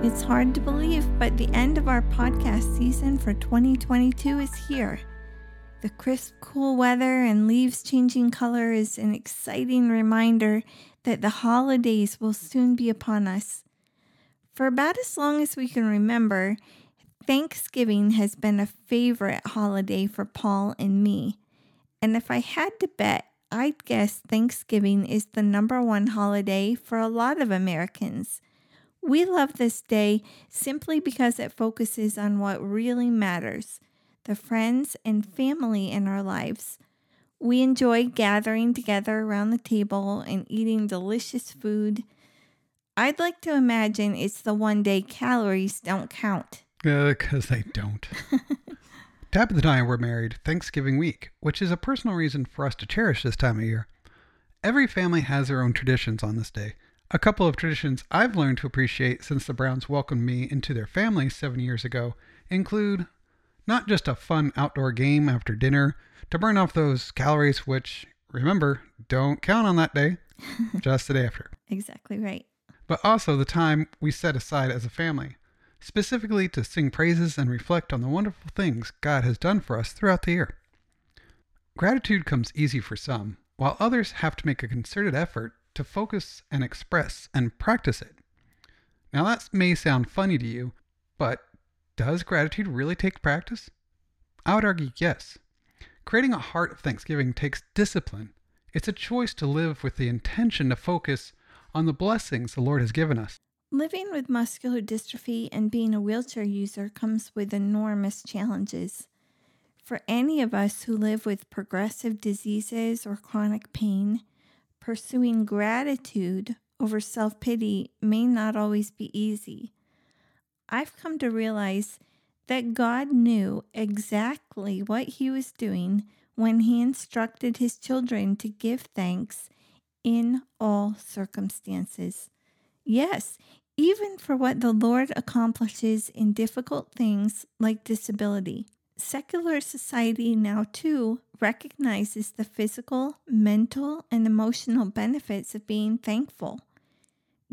It's hard to believe, but the end of our podcast season for 2022 is here. The crisp, cool weather and leaves changing color is an exciting reminder that the holidays will soon be upon us. For about as long as we can remember, Thanksgiving has been a favorite holiday for Paul and me. And if I had to bet, I'd guess Thanksgiving is the number one holiday for a lot of Americans. We love this day simply because it focuses on what really matters the friends and family in our lives. We enjoy gathering together around the table and eating delicious food. I'd like to imagine it's the one day calories don't count. Because they don't. Tabitha and I were married Thanksgiving week, which is a personal reason for us to cherish this time of year. Every family has their own traditions on this day. A couple of traditions I've learned to appreciate since the Browns welcomed me into their family seven years ago include not just a fun outdoor game after dinner to burn off those calories, which, remember, don't count on that day, just the day after, Exactly right. but also the time we set aside as a family, specifically to sing praises and reflect on the wonderful things God has done for us throughout the year. Gratitude comes easy for some, while others have to make a concerted effort to focus and express and practice it. Now, that may sound funny to you, but does gratitude really take practice? I would argue yes. Creating a heart of thanksgiving takes discipline. It's a choice to live with the intention to focus on the blessings the Lord has given us. Living with muscular dystrophy and being a wheelchair user comes with enormous challenges. For any of us who live with progressive diseases or chronic pain, pursuing gratitude over self pity may not always be easy. I've come to realize that God knew exactly what He was doing when He instructed His children to give thanks in all circumstances. Yes, even for what the Lord accomplishes in difficult things like disability. Secular society now, too, recognizes the physical, mental, and emotional benefits of being thankful.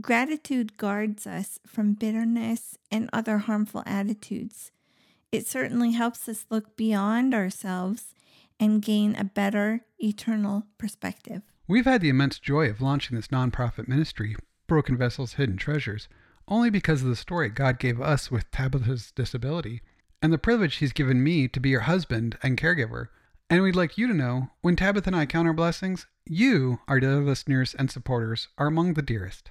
Gratitude guards us from bitterness and other harmful attitudes. It certainly helps us look beyond ourselves and gain a better eternal perspective. We've had the immense joy of launching this nonprofit ministry, Broken Vessels Hidden Treasures, only because of the story God gave us with Tabitha's disability and the privilege He's given me to be your husband and caregiver. And we'd like you to know when Tabitha and I count our blessings, you, our dear listeners and supporters, are among the dearest.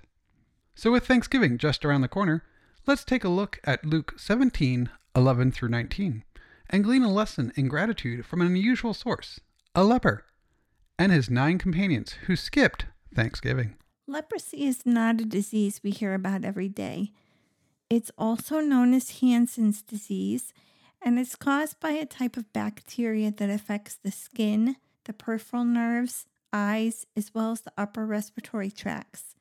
So, with Thanksgiving just around the corner, let's take a look at Luke 17 11 through 19 and glean a lesson in gratitude from an unusual source a leper and his nine companions who skipped Thanksgiving. Leprosy is not a disease we hear about every day. It's also known as Hansen's disease, and it's caused by a type of bacteria that affects the skin, the peripheral nerves, eyes, as well as the upper respiratory tracts.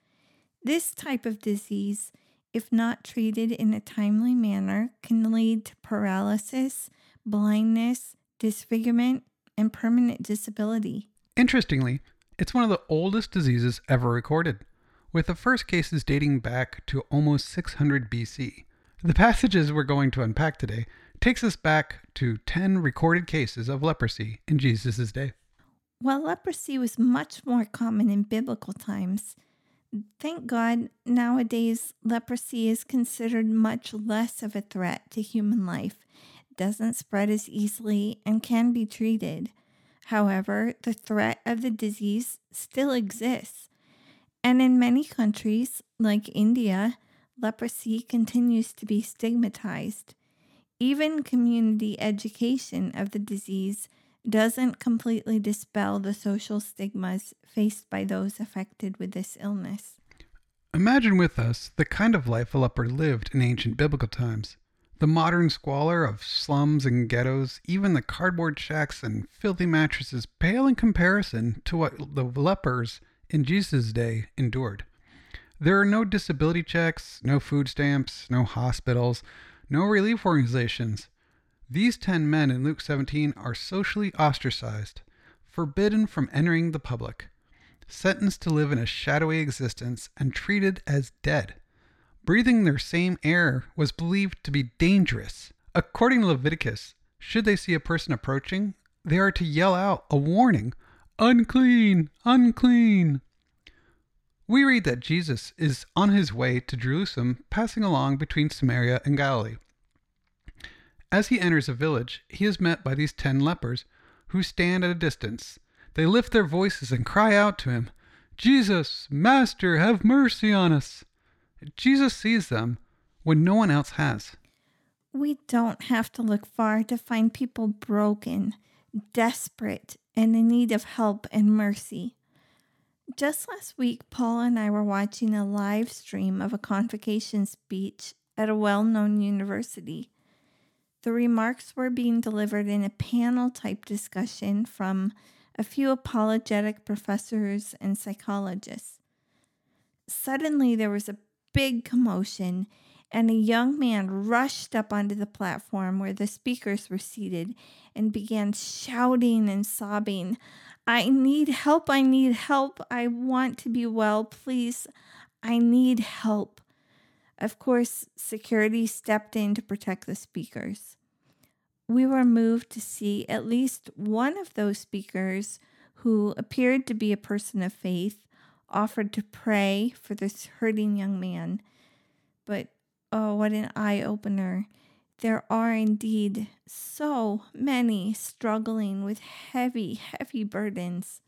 This type of disease, if not treated in a timely manner, can lead to paralysis, blindness, disfigurement, and permanent disability. Interestingly, it's one of the oldest diseases ever recorded, with the first cases dating back to almost 600 BC. The passages we're going to unpack today takes us back to 10 recorded cases of leprosy in Jesus' day. While leprosy was much more common in biblical times, thank God nowadays leprosy is considered much less of a threat to human life, doesn't spread as easily, and can be treated. However, the threat of the disease still exists. And in many countries, like India, leprosy continues to be stigmatized. Even community education of the disease doesn't completely dispel the social stigmas faced by those affected with this illness. Imagine with us the kind of life a leper lived in ancient biblical times. The modern squalor of slums and ghettos, even the cardboard shacks and filthy mattresses, pale in comparison to what the lepers in Jesus' day endured. There are no disability checks, no food stamps, no hospitals, no relief organizations. These ten men in Luke 17 are socially ostracized, forbidden from entering the public, sentenced to live in a shadowy existence, and treated as dead. Breathing their same air was believed to be dangerous. According to Leviticus, should they see a person approaching, they are to yell out a warning unclean, unclean. We read that Jesus is on his way to Jerusalem, passing along between Samaria and Galilee. As he enters a village, he is met by these ten lepers, who stand at a distance. They lift their voices and cry out to him, Jesus, Master, have mercy on us. Jesus sees them when no one else has. We don't have to look far to find people broken, desperate, and in need of help and mercy. Just last week, Paul and I were watching a live stream of a convocation speech at a well known university. The remarks were being delivered in a panel type discussion from a few apologetic professors and psychologists. Suddenly, there was a big commotion, and a young man rushed up onto the platform where the speakers were seated and began shouting and sobbing, I need help, I need help, I want to be well, please, I need help. Of course, security stepped in to protect the speakers. We were moved to see at least one of those speakers who appeared to be a person of faith offered to pray for this hurting young man. But oh, what an eye opener! There are indeed so many struggling with heavy, heavy burdens.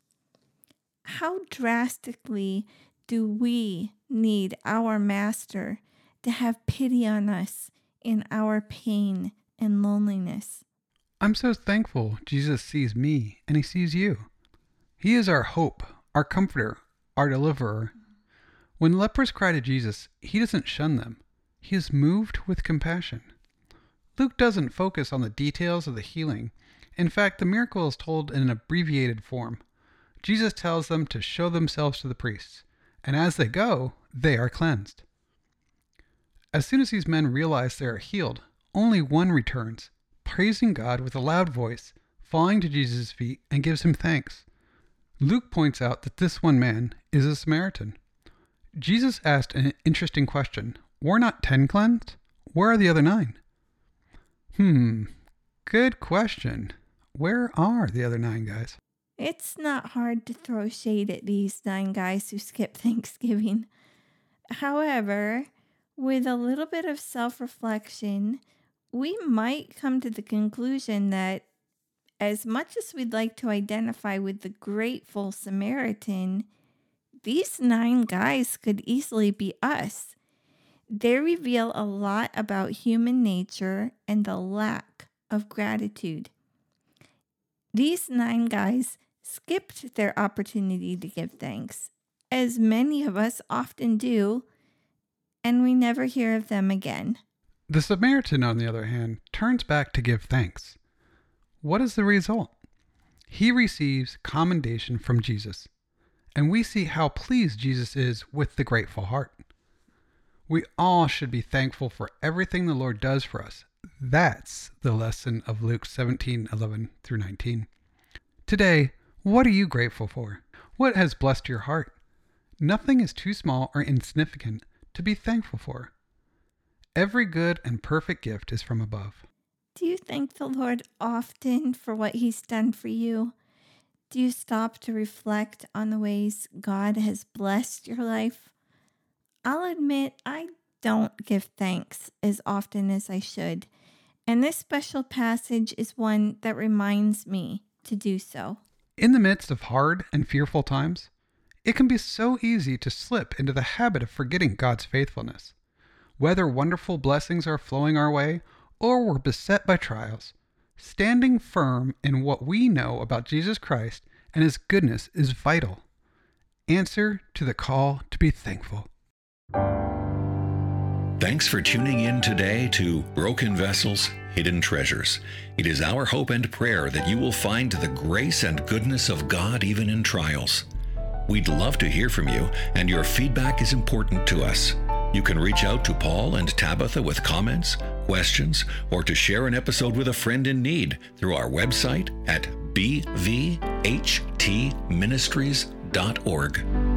How drastically do we need our Master to have pity on us in our pain and loneliness? I'm so thankful Jesus sees me and he sees you. He is our hope, our comforter, our deliverer. When lepers cry to Jesus, he doesn't shun them, he is moved with compassion. Luke doesn't focus on the details of the healing. In fact, the miracle is told in an abbreviated form. Jesus tells them to show themselves to the priests, and as they go, they are cleansed. As soon as these men realize they are healed, only one returns, praising God with a loud voice, falling to Jesus' feet, and gives him thanks. Luke points out that this one man is a Samaritan. Jesus asked an interesting question Were not ten cleansed? Where are the other nine? Hmm, good question. Where are the other nine guys? It's not hard to throw shade at these nine guys who skip Thanksgiving. However, with a little bit of self reflection, we might come to the conclusion that as much as we'd like to identify with the grateful Samaritan, these nine guys could easily be us. They reveal a lot about human nature and the lack of gratitude. These nine guys skipped their opportunity to give thanks, as many of us often do, and we never hear of them again. The Samaritan, on the other hand, turns back to give thanks. What is the result? He receives commendation from Jesus, and we see how pleased Jesus is with the grateful heart. We all should be thankful for everything the Lord does for us. That's the lesson of Luke 17 11 through 19. Today, what are you grateful for? What has blessed your heart? Nothing is too small or insignificant to be thankful for. Every good and perfect gift is from above. Do you thank the Lord often for what He's done for you? Do you stop to reflect on the ways God has blessed your life? I'll admit I don't give thanks as often as I should, and this special passage is one that reminds me to do so. In the midst of hard and fearful times, it can be so easy to slip into the habit of forgetting God's faithfulness. Whether wonderful blessings are flowing our way or we're beset by trials, standing firm in what we know about Jesus Christ and His goodness is vital. Answer to the call to be thankful. Thanks for tuning in today to Broken Vessels, Hidden Treasures. It is our hope and prayer that you will find the grace and goodness of God even in trials. We'd love to hear from you, and your feedback is important to us. You can reach out to Paul and Tabitha with comments, questions, or to share an episode with a friend in need through our website at bvhtministries.org.